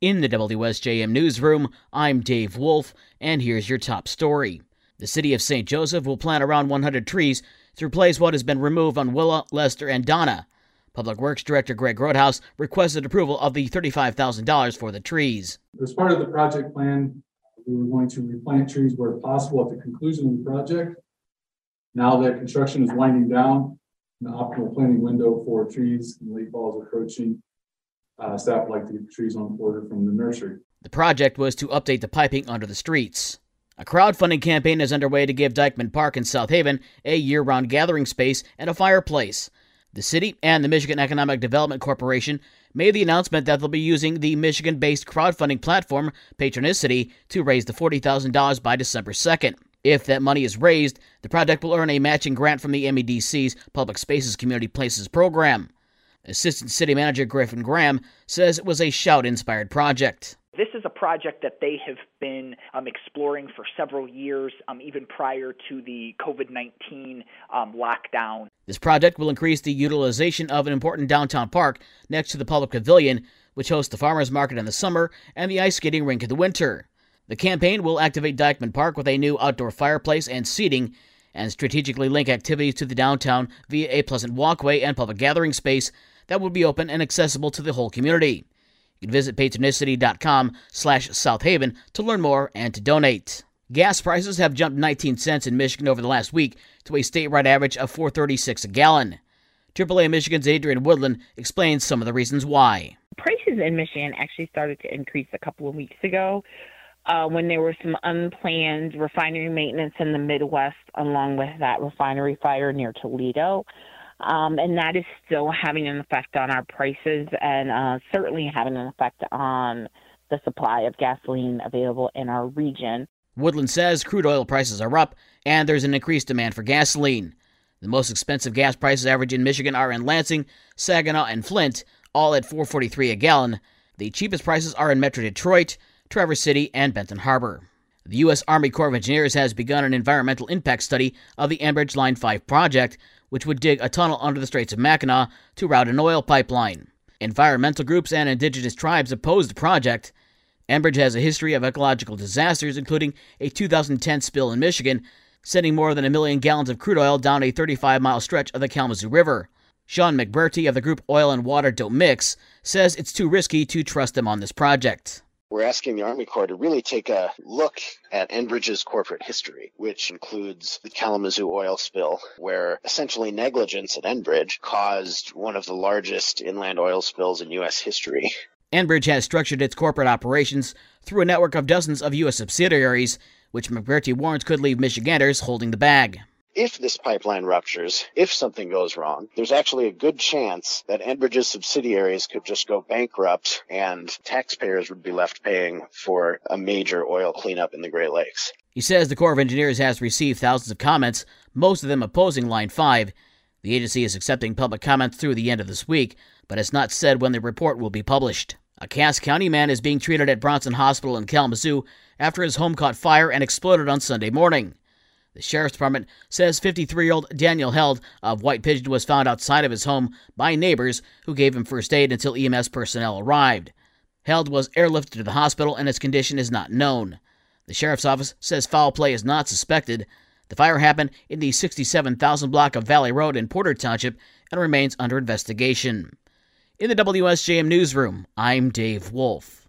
In the WSJM newsroom, I'm Dave Wolf, and here's your top story. The city of St. Joseph will plant around 100 trees to replace what has been removed on Willa, Lester, and Donna. Public Works Director Greg Grothaus requested approval of the $35,000 for the trees. As part of the project plan, we were going to replant trees where possible at the conclusion of the project. Now that construction is winding down, the optimal planting window for trees and late fall is approaching. Uh, staff like to get the trees on order from the nursery. The project was to update the piping under the streets. A crowdfunding campaign is underway to give Dyckman Park in South Haven a year round gathering space and a fireplace. The city and the Michigan Economic Development Corporation made the announcement that they'll be using the Michigan based crowdfunding platform Patronicity to raise the $40,000 by December 2nd. If that money is raised, the project will earn a matching grant from the MEDC's Public Spaces Community Places program. Assistant City Manager Griffin Graham says it was a shout inspired project. This is a project that they have been um, exploring for several years, um, even prior to the COVID 19 um, lockdown. This project will increase the utilization of an important downtown park next to the public pavilion, which hosts the farmers market in the summer and the ice skating rink in the winter. The campaign will activate Dyckman Park with a new outdoor fireplace and seating and strategically link activities to the downtown via a pleasant walkway and public gathering space that will be open and accessible to the whole community. You can visit patronicity.com slash South Haven to learn more and to donate. Gas prices have jumped 19 cents in Michigan over the last week to a statewide average of 4.36 a gallon. AAA Michigan's Adrienne Woodland explains some of the reasons why. Prices in Michigan actually started to increase a couple of weeks ago uh, when there were some unplanned refinery maintenance in the Midwest, along with that refinery fire near Toledo. Um, and that is still having an effect on our prices and uh, certainly having an effect on the supply of gasoline available in our region. Woodland says crude oil prices are up and there's an increased demand for gasoline. The most expensive gas prices average in Michigan are in Lansing, Saginaw, and Flint, all at 4.43 a gallon. The cheapest prices are in Metro Detroit, Traverse City, and Benton Harbor. The U.S. Army Corps of Engineers has begun an environmental impact study of the Enbridge Line 5 project, which would dig a tunnel under the Straits of Mackinac to route an oil pipeline. Environmental groups and indigenous tribes oppose the project. Enbridge has a history of ecological disasters, including a 2010 spill in Michigan, sending more than a million gallons of crude oil down a 35 mile stretch of the Kalamazoo River. Sean McBrearty of the group Oil and Water Don't Mix says it's too risky to trust them on this project. We're asking the Army Corps to really take a look at Enbridge's corporate history, which includes the Kalamazoo oil spill, where essentially negligence at Enbridge caused one of the largest inland oil spills in U.S. history. Enbridge has structured its corporate operations through a network of dozens of U.S. subsidiaries, which McBrearty warns could leave Michiganders holding the bag if this pipeline ruptures, if something goes wrong, there's actually a good chance that Enbridge's subsidiaries could just go bankrupt and taxpayers would be left paying for a major oil cleanup in the Great Lakes. He says the Corps of Engineers has received thousands of comments, most of them opposing Line 5. The agency is accepting public comments through the end of this week, but has not said when the report will be published. A Cass County man is being treated at Bronson Hospital in Kalamazoo after his home caught fire and exploded on Sunday morning. The sheriff's department says 53 year old Daniel Held of White Pigeon was found outside of his home by neighbors who gave him first aid until EMS personnel arrived. Held was airlifted to the hospital and his condition is not known. The sheriff's office says foul play is not suspected. The fire happened in the 67,000 block of Valley Road in Porter Township and remains under investigation. In the WSJM newsroom, I'm Dave Wolf.